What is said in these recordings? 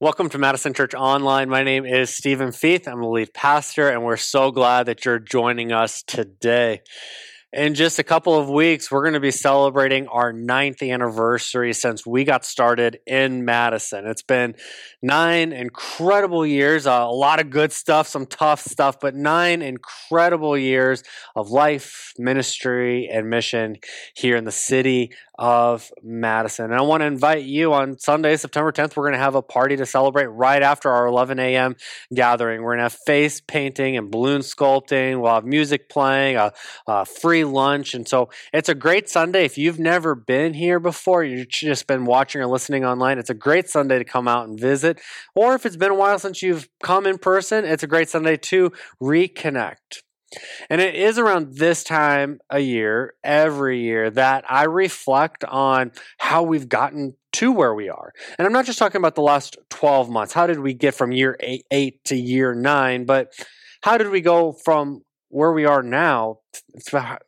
Welcome to Madison Church Online. My name is Stephen Feith. I'm the lead pastor, and we're so glad that you're joining us today. In just a couple of weeks, we're going to be celebrating our ninth anniversary since we got started in Madison. It's been nine incredible years, uh, a lot of good stuff, some tough stuff, but nine incredible years of life, ministry, and mission here in the city of Madison. And I want to invite you on Sunday, September 10th. We're going to have a party to celebrate right after our 11 a.m. gathering. We're going to have face painting and balloon sculpting. We'll have music playing, a, a free lunch. And so it's a great Sunday. If you've never been here before, you've just been watching or listening online, it's a great Sunday to come out and visit. Or if it's been a while since you've come in person, it's a great Sunday to reconnect. And it is around this time a year, every year, that I reflect on how we've gotten to where we are. And I'm not just talking about the last 12 months. How did we get from year eight, eight to year nine? But how did we go from where we are now,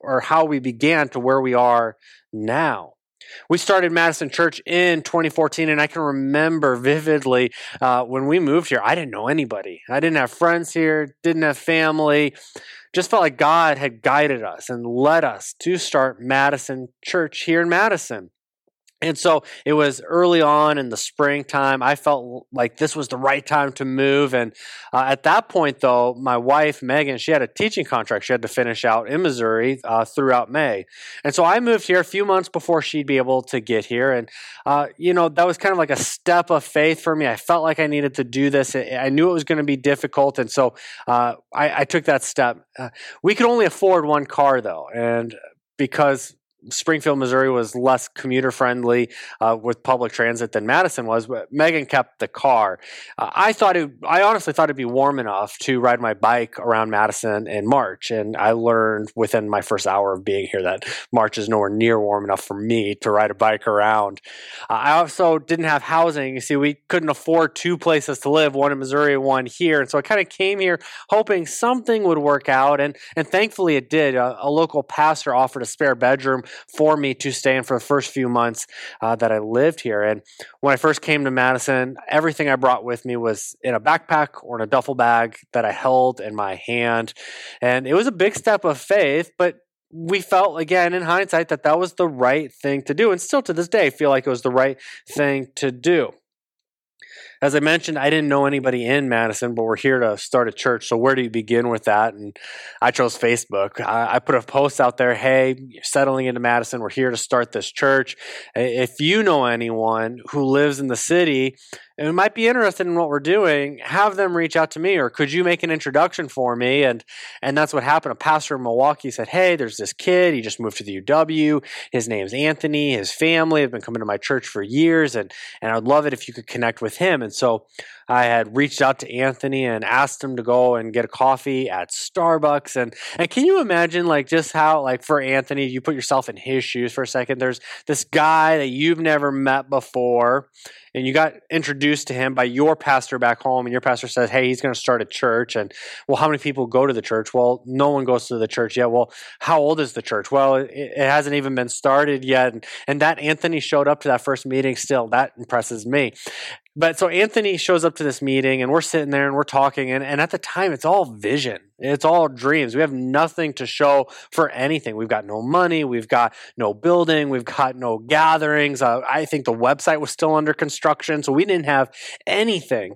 or how we began to where we are now? We started Madison Church in 2014, and I can remember vividly uh, when we moved here. I didn't know anybody. I didn't have friends here, didn't have family just felt like God had guided us and led us to start Madison Church here in Madison. And so it was early on in the springtime. I felt like this was the right time to move. And uh, at that point, though, my wife, Megan, she had a teaching contract she had to finish out in Missouri uh, throughout May. And so I moved here a few months before she'd be able to get here. And, uh, you know, that was kind of like a step of faith for me. I felt like I needed to do this. I knew it was going to be difficult. And so uh, I, I, took that step. Uh, we could only afford one car, though. And because Springfield, Missouri was less commuter friendly uh, with public transit than Madison was, but Megan kept the car. Uh, I thought it, I honestly thought it'd be warm enough to ride my bike around Madison in March. And I learned within my first hour of being here that March is nowhere near warm enough for me to ride a bike around. Uh, I also didn't have housing. You see, we couldn't afford two places to live, one in Missouri and one here. And so I kind of came here hoping something would work out. And, and thankfully it did. a local pastor offered a spare bedroom for me to stay in for the first few months uh, that I lived here. And when I first came to Madison, everything I brought with me was in a backpack or in a duffel bag that I held in my hand. And it was a big step of faith, but we felt again in hindsight that that was the right thing to do and still to this day feel like it was the right thing to do as I mentioned, I didn't know anybody in Madison, but we're here to start a church. So where do you begin with that? And I chose Facebook. I, I put a post out there, hey, settling into Madison. We're here to start this church. If you know anyone who lives in the city and might be interested in what we're doing, have them reach out to me or could you make an introduction for me? And and that's what happened. A pastor in Milwaukee said, Hey, there's this kid. He just moved to the UW. His name's Anthony. His family have been coming to my church for years, and and I'd love it if you could connect with him. And so I had reached out to Anthony and asked him to go and get a coffee at Starbucks. And and can you imagine like just how like for Anthony, you put yourself in his shoes for a second. There's this guy that you've never met before, and you got introduced to him by your pastor back home, and your pastor says, Hey, he's gonna start a church. And well, how many people go to the church? Well, no one goes to the church yet. Well, how old is the church? Well, it, it hasn't even been started yet. And, and that Anthony showed up to that first meeting still. That impresses me. But so Anthony shows up to this meeting and we're sitting there and we're talking. And, and at the time, it's all vision, it's all dreams. We have nothing to show for anything. We've got no money, we've got no building, we've got no gatherings. Uh, I think the website was still under construction. So we didn't have anything.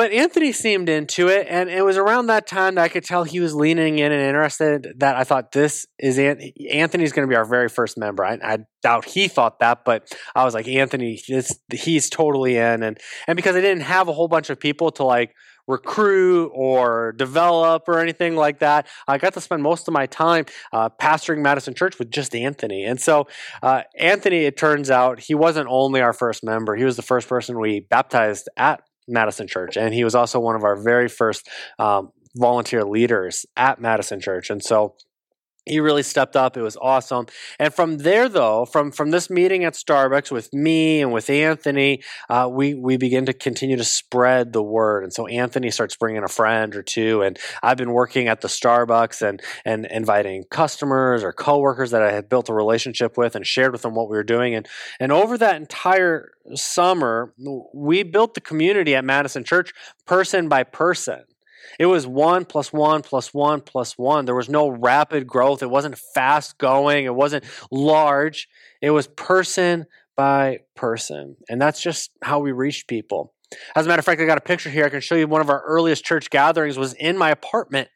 But Anthony seemed into it, and it was around that time that I could tell he was leaning in and interested. That I thought this is Anthony's going to be our very first member. I, I, doubt he thought that, but I was like, Anthony, this, he's totally in, and and because I didn't have a whole bunch of people to like recruit or develop or anything like that. I got to spend most of my time uh, pastoring Madison Church with just Anthony. And so, uh, Anthony, it turns out, he wasn't only our first member, he was the first person we baptized at Madison Church, and he was also one of our very first um, volunteer leaders at Madison Church. And so he really stepped up. It was awesome. And from there though from from this meeting at starbucks with me and with anthony uh, we we begin to continue to spread the word. And so anthony starts bringing a friend or two and i've been working at the starbucks and and inviting customers or coworkers that i had built a relationship with and shared with them what we were doing. And and over that entire summer we built the community at madison church person by person it was one plus one plus one plus one. There was no rapid growth. It wasn't fast going. It wasn't large. It was person by person. And that's just how we reached people. As a matter of fact, I got a picture here. I can show you one of our earliest church gatherings was in my apartment.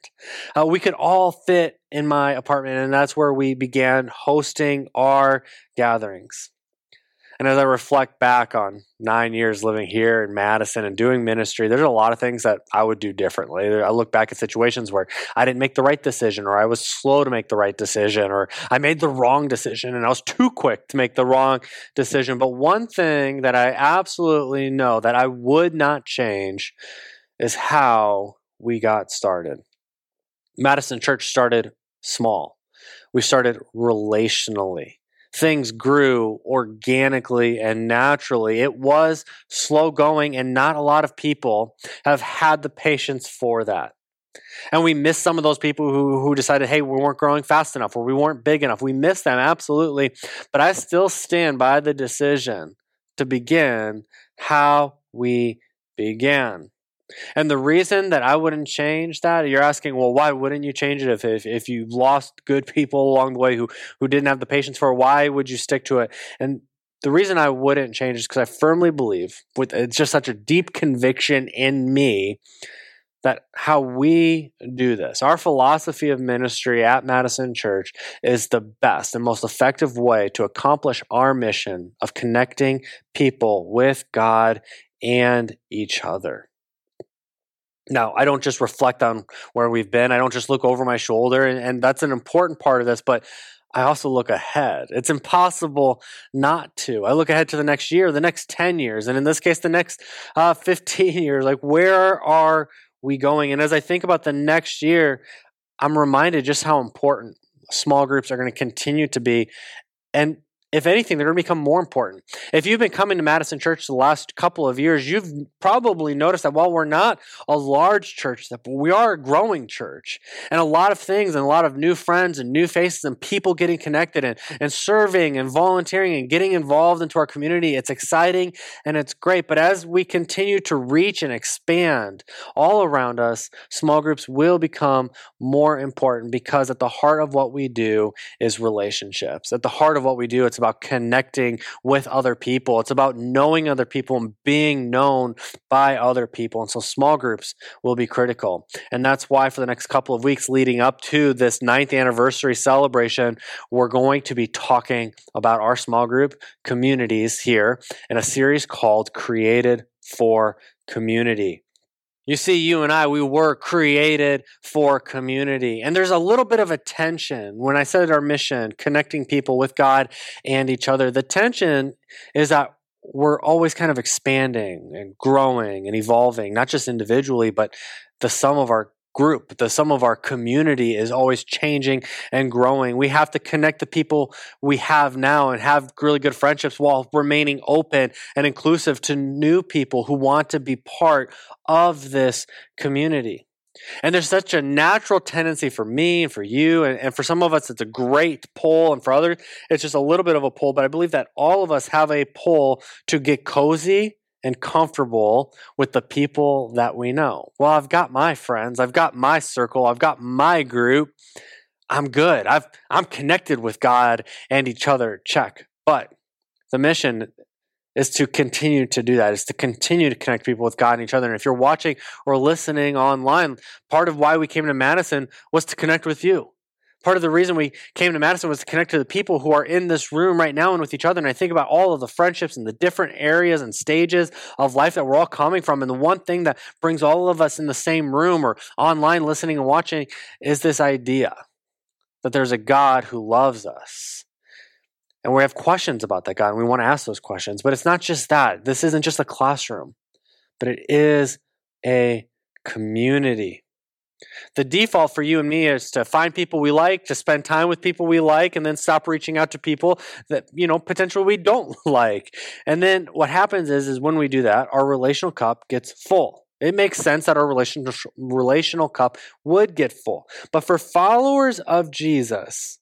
Uh, we could all fit in my apartment, and that's where we began hosting our gatherings. And as I reflect back on nine years living here in Madison and doing ministry, there's a lot of things that I would do differently. I look back at situations where I didn't make the right decision, or I was slow to make the right decision, or I made the wrong decision and I was too quick to make the wrong decision. But one thing that I absolutely know that I would not change is how we got started. Madison Church started small, we started relationally things grew organically and naturally. It was slow going, and not a lot of people have had the patience for that. And we miss some of those people who, who decided, hey, we weren't growing fast enough or we weren't big enough. We miss them, absolutely. But I still stand by the decision to begin how we began. And the reason that I wouldn't change that, you're asking, well, why wouldn't you change it if, if, if you lost good people along the way who, who didn't have the patience for it, why would you stick to it? And the reason I wouldn't change is because I firmly believe, with it's just such a deep conviction in me, that how we do this, our philosophy of ministry at Madison Church, is the best and most effective way to accomplish our mission of connecting people with God and each other. Now, I don't just reflect on where we've been. I don't just look over my shoulder, and, and, that's an important part of this, but I also look ahead. It's impossible not to. I look ahead to the next year, the next 10 years, and in this case, the next uh, 15 years. Like, where are we going? And as I think about the next year, I'm reminded just how important small groups are going to continue to be. And if anything, they're going to become more important. If you've been coming to Madison Church the last couple of years, you've probably noticed that while we're not a large church, that we are a growing church, and a lot of things, and a lot of new friends and new faces, and people getting connected and, and serving and volunteering and getting involved into our community. It's exciting and it's great. But as we continue to reach and expand all around us, small groups will become more important because at the heart of what we do is relationships. At the heart of what we do, it's about connecting with other people. It's about knowing other people and being known by other people. And so small groups will be critical. And that's why for the next couple of weeks leading up to this ninth anniversary celebration, we're going to be talking about our small group communities here in a series called Created for Community. You see, you and I, we were created for community. And there's a little bit of a tension when I said our mission, connecting people with God and each other. The tension is that we're always kind of expanding and growing and evolving, not just individually, but the sum of our group, the sum of our community is always changing and growing. We have to connect the people we have now and have really good friendships while remaining open and inclusive to new people who want to be part of this community. And there's such a natural tendency for me and for you, and, and, for some of us, it's a great pull, and for others, it's just a little bit of a pull. But I believe that all of us have a pull to get cozy and comfortable with the people that we know. Well, I've got my friends, I've got my circle, I've got my group. I'm good. I've I'm connected with God and each other. Check. But the mission is to continue to do that, is to continue to connect people with God and each other. And if you're watching or listening online, part of why we came to Madison was to connect with you. Part of the reason we came to Madison was to connect to the people who are in this room right now and with each other. And I think about all of the friendships and the different areas and stages of life that we're all coming from. And the one thing that brings all of us in the same room or online listening and watching is this idea that there's a God who loves us. And we have questions about that God, and we want to ask those questions. But it's not just that. This isn't just a classroom, but it is a community. The default for you and me is to find people we like, to spend time with people we like, and then stop reaching out to people that, you know, potentially we don't like. And then what happens is, is when we do that, our relational cup gets full. It makes sense that our relational, relational cup would get full. But for followers of Jesus,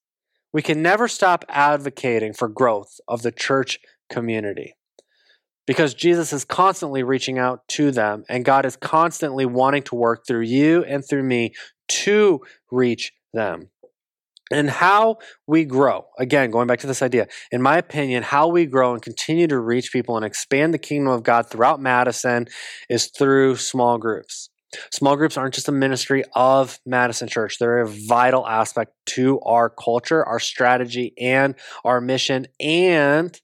we can never stop advocating for growth of the church community because Jesus is constantly reaching out to them, and God is constantly wanting to work through you and through me to reach them. And how we grow, again, going back to this idea, in my opinion, how we grow and continue to reach people and expand the kingdom of God throughout Madison is through small groups. Small groups aren't just a ministry of Madison Church. They're a vital aspect to our culture, our strategy, and our mission, and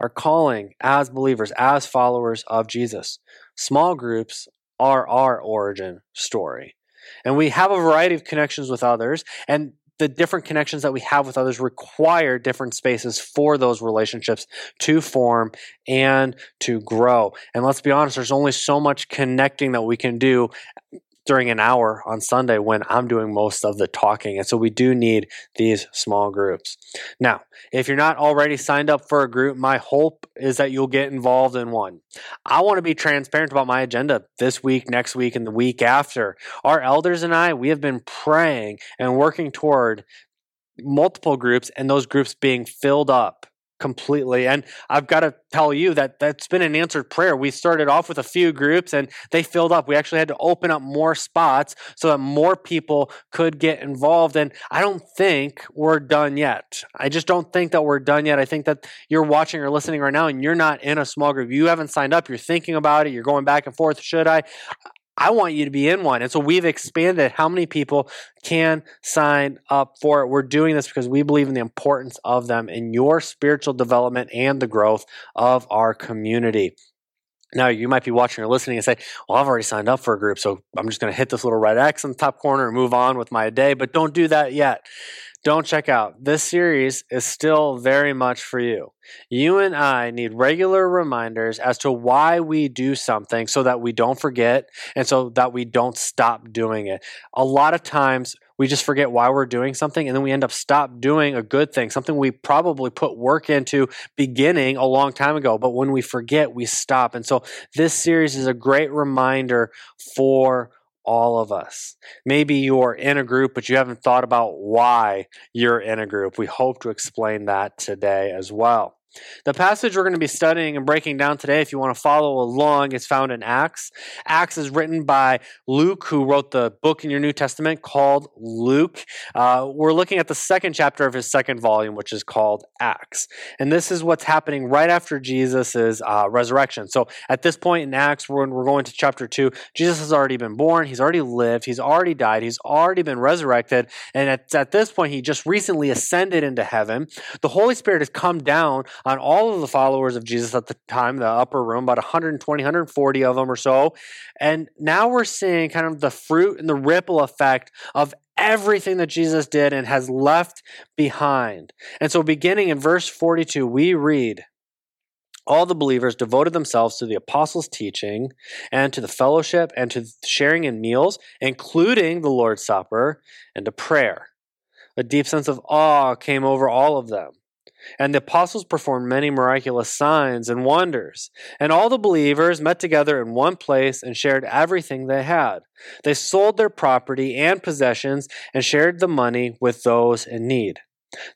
our calling as believers, as followers of Jesus. Small groups are our origin story. And we have a variety of connections with others, and the different connections that we have with others require different spaces for those relationships to form and to grow. And let's be honest, there's only so much connecting that we can do during an hour on Sunday when I'm doing most of the talking. And so we do need these small groups. Now, if you're not already signed up for a group, my hope is that you'll get involved in one. I want to be transparent about my agenda this week, next week, and the week after. Our elders and I, we have been praying and working toward multiple groups and those groups being filled up completely. And I've got to tell you that that's been an answered prayer. We started off with a few groups and they filled up. We actually had to open up more spots so that more people could get involved. And I don't think we're done yet. I just don't think that we're done yet. I think that you're watching or listening right now and you're not in a small group. You haven't signed up. You're thinking about it. You're going back and forth. Should I? I want you to be in one. And so we've expanded how many people can sign up for it. We're doing this because we believe in the importance of them in your spiritual development and the growth of our community. Now, you might be watching or listening and say, Well, I've already signed up for a group, so I'm just going to hit this little red X in the top corner and move on with my day. But don't do that yet don't check out. This series is still very much for you. You and I need regular reminders as to why we do something so that we don't forget and so that we don't stop doing it. A lot of times we just forget why we're doing something and then we end up stop doing a good thing, something we probably put work into beginning a long time ago. But when we forget, we stop. And so this series is a great reminder for all of us. Maybe you're in a group, but you haven't thought about why you're in a group. We hope to explain that today as well. The passage we're going to be studying and breaking down today, if you want to follow along, is found in Acts. Acts is written by Luke, who wrote the book in your New Testament called Luke. Uh, we're looking at the second chapter of his second volume, which is called Acts. And this is what's happening right after Jesus' uh, resurrection. So at this point in Acts, we're, we're going to chapter 2. Jesus has already been born, he's already lived, he's already died, he's already been resurrected. And at, at this point, he just recently ascended into heaven. The Holy Spirit has come down on all of the followers of Jesus at the time, the upper room, about 120, 140 of them or so. And now we're seeing kind of the fruit and the ripple effect of everything that Jesus did and has left behind. And so, beginning in verse 42, we read, all the believers devoted themselves to the apostles' teaching and to the fellowship and to sharing in meals, including the Lord's Supper, and to prayer. A deep sense of awe came over all of them. And the apostles performed many miraculous signs and wonders. And all the believers met together in one place and shared everything they had. They sold their property and possessions and shared the money with those in need.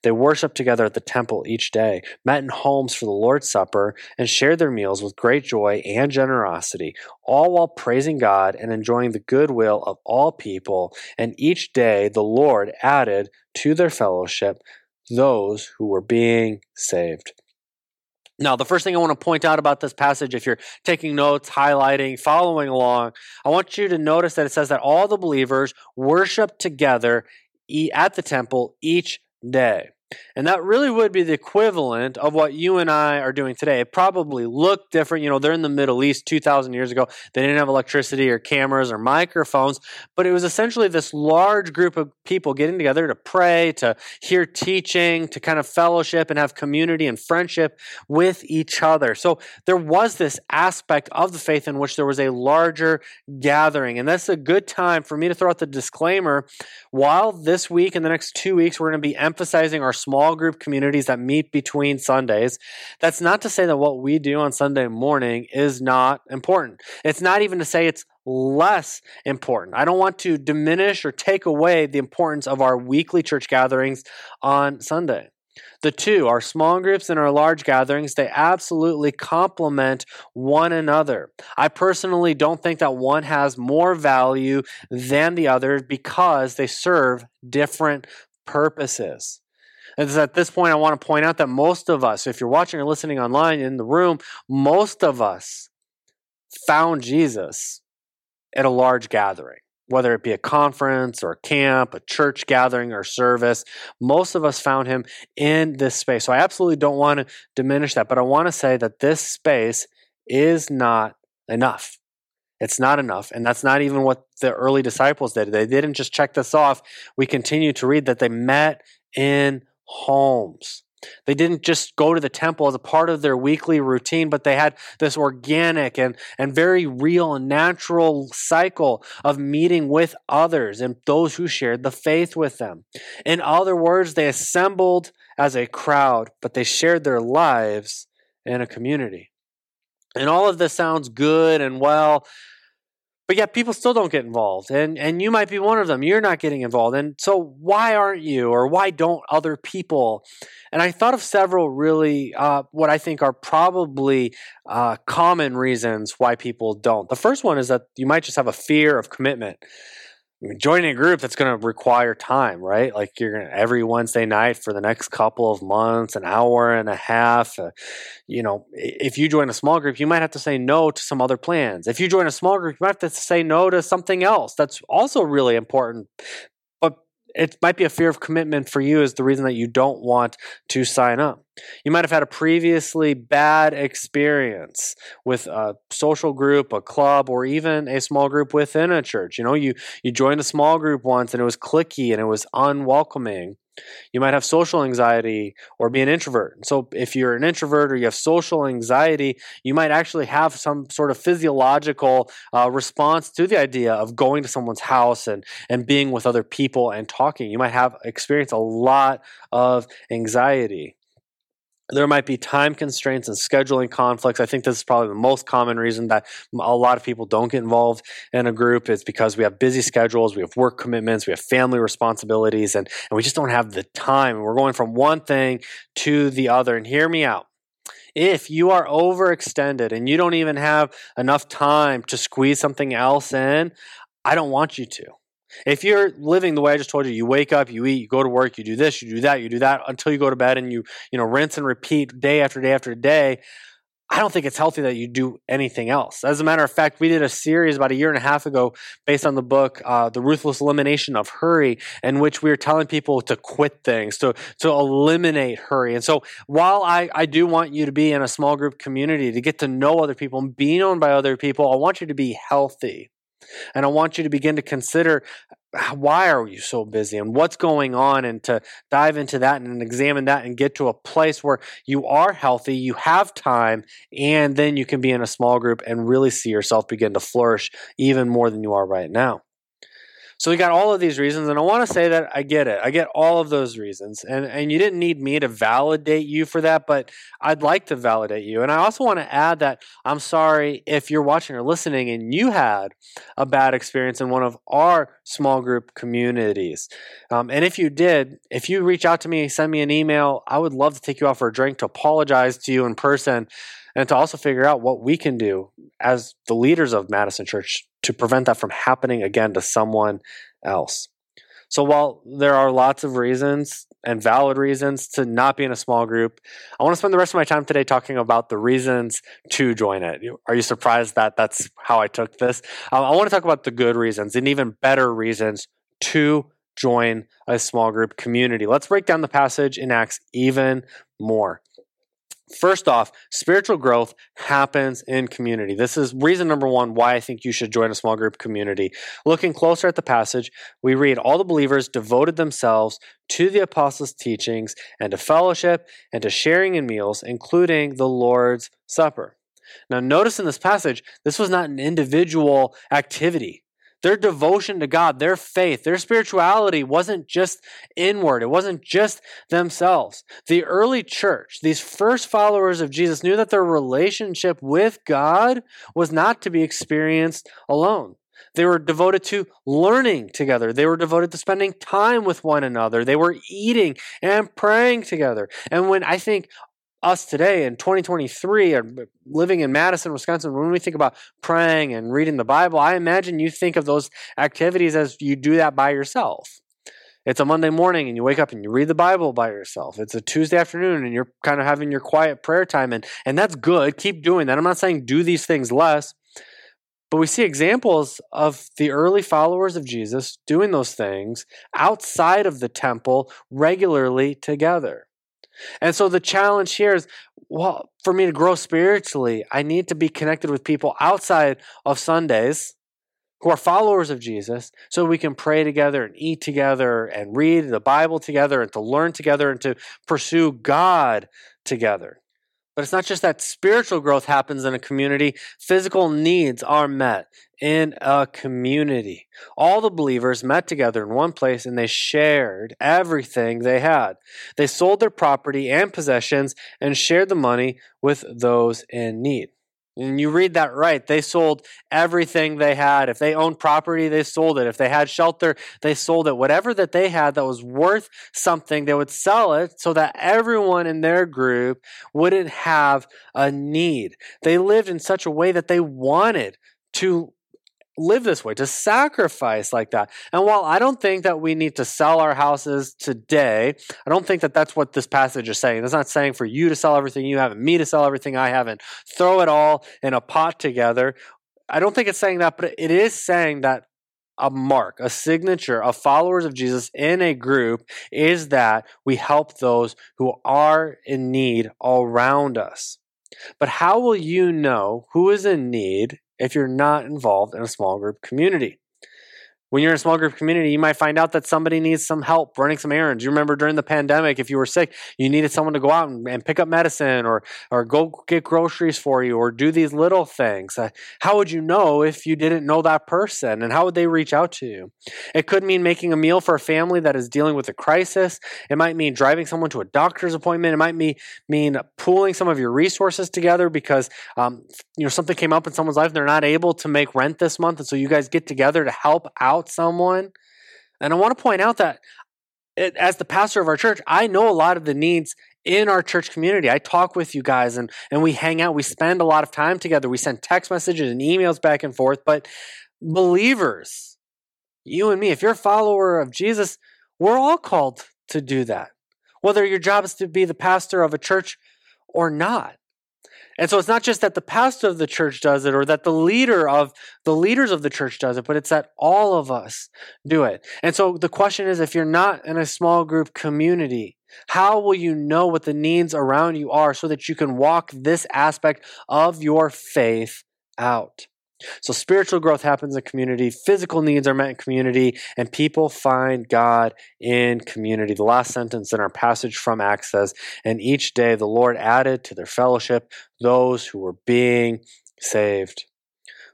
They worshiped together at the temple each day, met in homes for the Lord's Supper, and shared their meals with great joy and generosity, all while praising God and enjoying the goodwill of all people. And each day the Lord added to their fellowship those who were being saved. Now, the first thing I want to point out about this passage, if you're taking notes, highlighting, following along, I want you to notice that it says that all the believers worship together at the temple each day. And that really would be the equivalent of what you and I are doing today. It probably looked different. You know, they're in the Middle East 2,000 years ago. They didn't have electricity or cameras or microphones, but it was essentially this large group of people getting together to pray, to hear teaching, to kind of fellowship and have community and friendship with each other. So there was this aspect of the faith in which there was a larger gathering. And that's a good time for me to throw out the disclaimer. While this week and the next two weeks, we're going to be emphasizing our small group communities that meet between Sundays. That's not to say that what we do on Sunday morning is not important. It's not even to say it's less important. I don't want to diminish or take away the importance of our weekly church gatherings on Sunday. The two, our small groups and our large gatherings, they absolutely complement one another. I personally don't think that one has more value than the other because they serve different purposes. And at this point, I want to point out that most of us, if you're watching or listening online in the room, most of us found Jesus at a large gathering, whether it be a conference or a camp, a church gathering or service. Most of us found him in this space. So I absolutely don't want to diminish that, but I want to say that this space is not enough. It's not enough. And that's not even what the early disciples did. They didn't just check this off. We continue to read that they met in homes. They didn't just go to the temple as a part of their weekly routine, but they had this organic and, and very real and natural cycle of meeting with others and those who shared the faith with them. In other words, they assembled as a crowd, but they shared their lives in a community. And all of this sounds good and well, but yet people still don't get involved and and you might be one of them. You're not getting involved and so why aren't you or why don't other people? And i thought of several really uh, what i think are probably uh, common reasons why people don't. The first one is that you might just have a fear of commitment joining a group that's going to require time, right? Like you're going to every Wednesday night for the next couple of months, an hour and a half. Uh, you know, if you join a small group, you might have to say no to some other plans. If you join a small group, you might have to say no to something else. That's also really important it might be a fear of commitment for you is the reason that you don't want to sign up. You might have had a previously bad experience with a social group, a club, or even a small group within a church. You know, you you joined a small group once and it was clicky and it was unwelcoming. You might have social anxiety or be an introvert. So, if you're an introvert or you have social anxiety, you might actually have some sort of physiological uh, response to the idea of going to someone's house and, and being with other people and talking. You might have experienced a lot of anxiety there might be time constraints and scheduling conflicts. I think this is probably the most common reason that a lot of people don't get involved in a group is because we have busy schedules, we have work commitments, we have family responsibilities, and, and we just don't have the time. We're going from one thing to the other. And hear me out. If you are overextended and you don't even have enough time to squeeze something else in, I don't want you to. If you're living the way I just told you, you wake up, you eat, you go to work, you do this, you do that, you do that until you go to bed and you, you know, rinse and repeat day after day after day. I don't think it's healthy that you do anything else. As a matter of fact, we did a series about a year and a half ago based on the book uh, "The Ruthless Elimination of Hurry," in which we were telling people to quit things, to to eliminate hurry. And so, while I I do want you to be in a small group community to get to know other people and be known by other people, I want you to be healthy. And I want you to begin to consider why are you so busy and what's going on and to dive into that and examine that and get to a place where you are healthy, you have time, and then you can be in a small group and really see yourself begin to flourish even more than you are right now. So we got all of these reasons, and I want to say that I get it. I get all of those reasons, and and you didn't need me to validate you for that, but I'd like to validate you. And I also want to add that I'm sorry if you're watching or listening and you had a bad experience in one of our small group communities. Um, and if you did, if you reach out to me, send me an email. I would love to take you out for a drink to apologize to you in person and to also figure out what we can do as the leaders of Madison Church to prevent that from happening again to someone else. So while there are lots of reasons and valid reasons to not be in a small group, I want to spend the rest of my time today talking about the reasons to join it. Are you surprised that that's how I took this? I want to talk about the good reasons and even better reasons to join a small group community. Let's break down the passage in Acts even more. First off, spiritual growth happens in community. This is reason number one why I think you should join a small group community. Looking closer at the passage, we read all the believers devoted themselves to the apostles' teachings and to fellowship and to sharing in meals, including the Lord's Supper. Now, notice in this passage, this was not an individual activity. Their devotion to God, their faith, their spirituality wasn't just inward. It wasn't just themselves. The early church, these first followers of Jesus, knew that their relationship with God was not to be experienced alone. They were devoted to learning together. They were devoted to spending time with one another. They were eating and praying together. And when I think us today in 2023 or living in Madison, Wisconsin, when we think about praying and reading the Bible, I imagine you think of those activities as you do that by yourself. It's a Monday morning and you wake up and you read the Bible by yourself. It's a Tuesday afternoon and you're kind of having your quiet prayer time and and that's good. Keep doing that. I'm not saying do these things less. But we see examples of the early followers of Jesus doing those things outside of the temple regularly together. And so the challenge here is well, for me to grow spiritually, I need to be connected with people outside of Sundays who are followers of Jesus so we can pray together and eat together and read the Bible together and to learn together and to pursue God together. But it's not just that spiritual growth happens in a community, physical needs are met in a community. All the believers met together in one place and they shared everything they had. They sold their property and possessions and shared the money with those in need. And you read that right. They sold everything they had. If they owned property, they sold it. If they had shelter, they sold it. Whatever that they had that was worth something, they would sell it so that everyone in their group wouldn't have a need. They lived in such a way that they wanted to live this way, to sacrifice like that. And while I don't think that we need to sell our houses today, I don't think that that's what this passage is saying. It's not saying for you to sell everything you have and me to sell everything I have and throw it all in a pot together. I don't think it's saying that, but it is saying that a mark, a signature of followers of Jesus in a group is that we help those who are in need all around us. But how will you know who is in need if you're not involved in a small group community. When you're in a small group community, you might find out that somebody needs some help running some errands. You remember during the pandemic, if you were sick, you needed someone to go out and, and pick up medicine or, or go get groceries for you or do these little things. Uh, how would you know if you didn't know that person and how would they reach out to you? It could mean making a meal for a family that is dealing with a crisis. It might mean driving someone to a doctor's appointment. It might mean, mean pooling some of your resources together because um, you know something came up in someone's life and they're not able to make rent this month. And so you guys get together to help out out someone. And I want to point out that it, as the pastor of our church, I know a lot of the needs in our church community. I talk with you guys and, and we hang out. We spend a lot of time together. We send text messages and emails back and forth. But believers, you and me, if you're a follower of Jesus, we're all called to do that. Whether your job is to be the pastor of a church or not. And so it's not just that the pastor of the church does it or that the leader of the leaders of the church does it, but it's that all of us do it. And so the question is if you're not in a small group community, how will you know what the needs around you are so that you can walk this aspect of your faith out? So spiritual growth happens in community, physical needs are met in community, and people find God in community. The last sentence in our passage from Acts says, And each day the Lord added to their fellowship those who were being saved.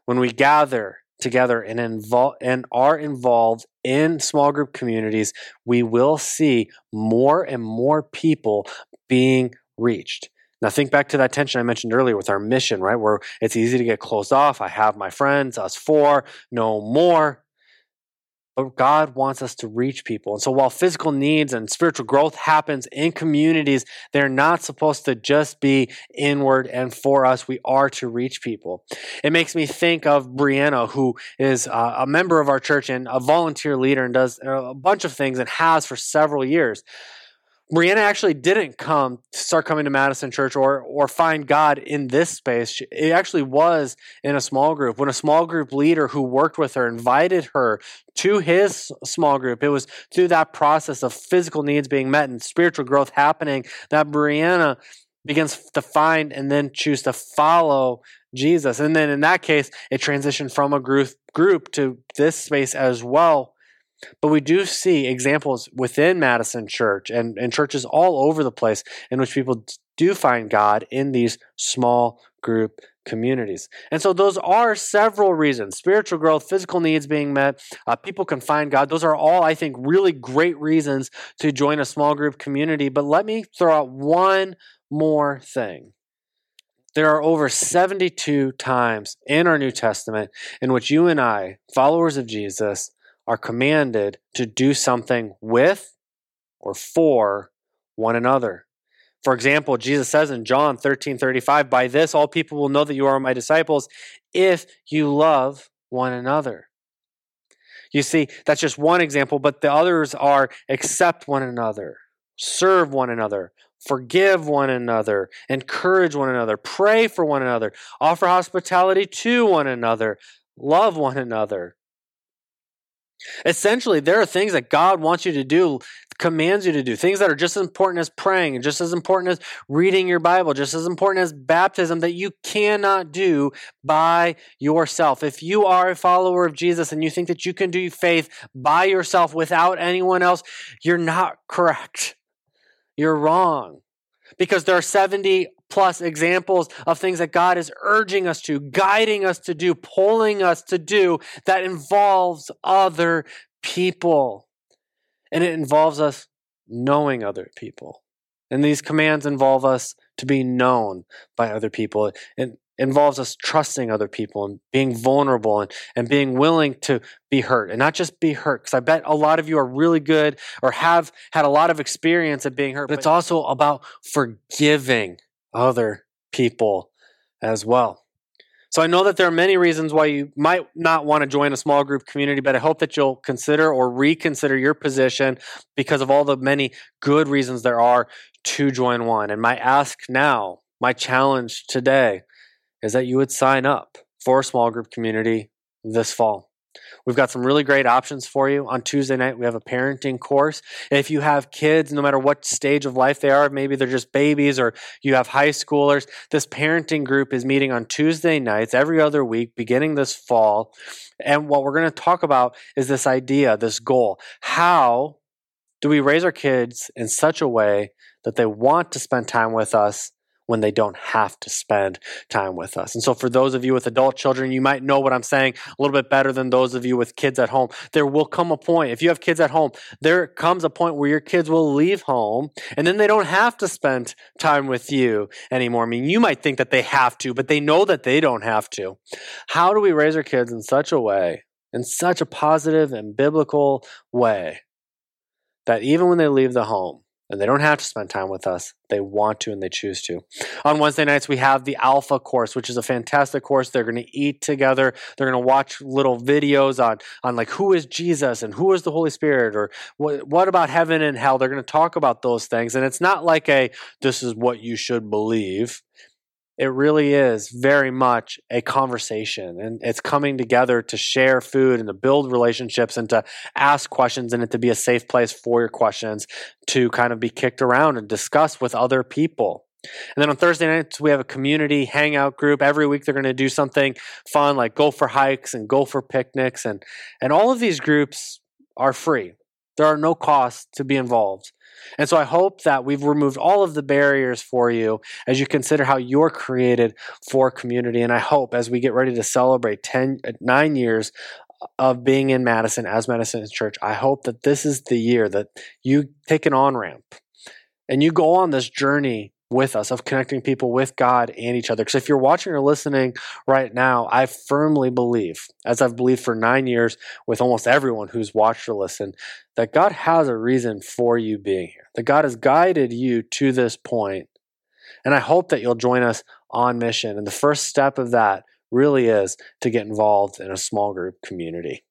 When we gather together and, invol- and are involved in small group communities, we will see more and more people being reached. Now, think back to that tension I mentioned earlier with our mission, right? Where it's easy to get closed off. I have my friends, us four, no more. But God wants us to reach people. And so while physical needs and spiritual growth happens in communities, they're not supposed to just be inward and for us. We are to reach people. It makes me think of Brianna, who is uh, a member of our church and a volunteer leader and does a bunch of things and has for several years. Brianna actually didn't come start coming to Madison Church or or find God in this space. It actually was in a small group. When a small group leader who worked with her invited her to his small group, it was through that process of physical needs being met and spiritual growth happening that Brianna begins to find and then choose to follow Jesus. And then in that case, it transitioned from a group group to this space as well but we do see examples within Madison Church and, and churches all over the place in which people do find God in these small group communities. And so those are several reasons spiritual growth, physical needs being met, uh, people can find God. Those are all, I think, really great reasons to join a small group community. But let me throw out one more thing. There are over 72 times in our New Testament in which you and I, followers of Jesus, are commanded to do something with or for one another. For example, Jesus says in John 13 35, By this all people will know that you are my disciples if you love one another. You see, that's just one example, but the others are accept one another, serve one another, forgive one another, encourage one another, pray for one another, offer hospitality to one another, love one another. Essentially, there are things that God wants you to do, commands you to do, things that are just as important as praying, just as important as reading your Bible, just as important as baptism that you cannot do by yourself. If you are a follower of Jesus and you think that you can do faith by yourself without anyone else, you're not correct. You're wrong because there are 70 plus examples of things that God is urging us to, guiding us to do, pulling us to do that involves other people. And it involves us knowing other people. And these commands involve us to be known by other people. It involves us trusting other people and being vulnerable and, and being willing to be hurt and not just be hurt. Because I bet a lot of you are really good or have had a lot of experience at being hurt, but it's also about forgiving other people as well. So I know that there are many reasons why you might not want to join a small group community, but I hope that you'll consider or reconsider your position because of all the many good reasons there are to join one. And my ask now, my challenge today, is that you would sign up for a small group community this fall. We've got some really great options for you. On Tuesday night, we have a parenting course. If you have kids, no matter what stage of life they are, maybe they're just babies or you have high schoolers, this parenting group is meeting on Tuesday nights every other week beginning this fall. And what we're going to talk about is this idea, this goal. How do we raise our kids in such a way that they want to spend time with us when they don't have to spend time with us. And so, for those of you with adult children, you might know what I'm saying a little bit better than those of you with kids at home. There will come a point, if you have kids at home, there comes a point where your kids will leave home and then they don't have to spend time with you anymore. I mean, you might think that they have to, but they know that they don't have to. How do we raise our kids in such a way, in such a positive and biblical way, that even when they leave the home, and they don't have to spend time with us. They want to and they choose to. On Wednesday nights, we have the Alpha course, which is a fantastic course. They're going to eat together. They're going to watch little videos on, on like who is Jesus and who is the Holy Spirit or what, what about heaven and hell. They're going to talk about those things. And it's not like a, this is what you should believe it really is very much a conversation and it's coming together to share food and to build relationships and to ask questions and it to be a safe place for your questions to kind of be kicked around and discuss with other people and then on Thursday nights, we have a community hangout group. Every week, they're going to do something fun like go for hikes and go for picnics. And, and all of these groups are free. There are no costs to be involved. And so I hope that we've removed all of the barriers for you as you consider how you're created for community. And I hope as we get ready to celebrate 10, uh, nine years of being in Madison as Madison Church, I hope that this is the year that you take an on ramp and you go on this journey with us of connecting people with God and each other. Because if you're watching or listening right now, I firmly believe, as I've believed for nine years with almost everyone who's watched or listened, that God has a reason for you being here, that God has guided you to this point. And I hope that you'll join us on mission. And the first step of that really is to get involved in a small group community.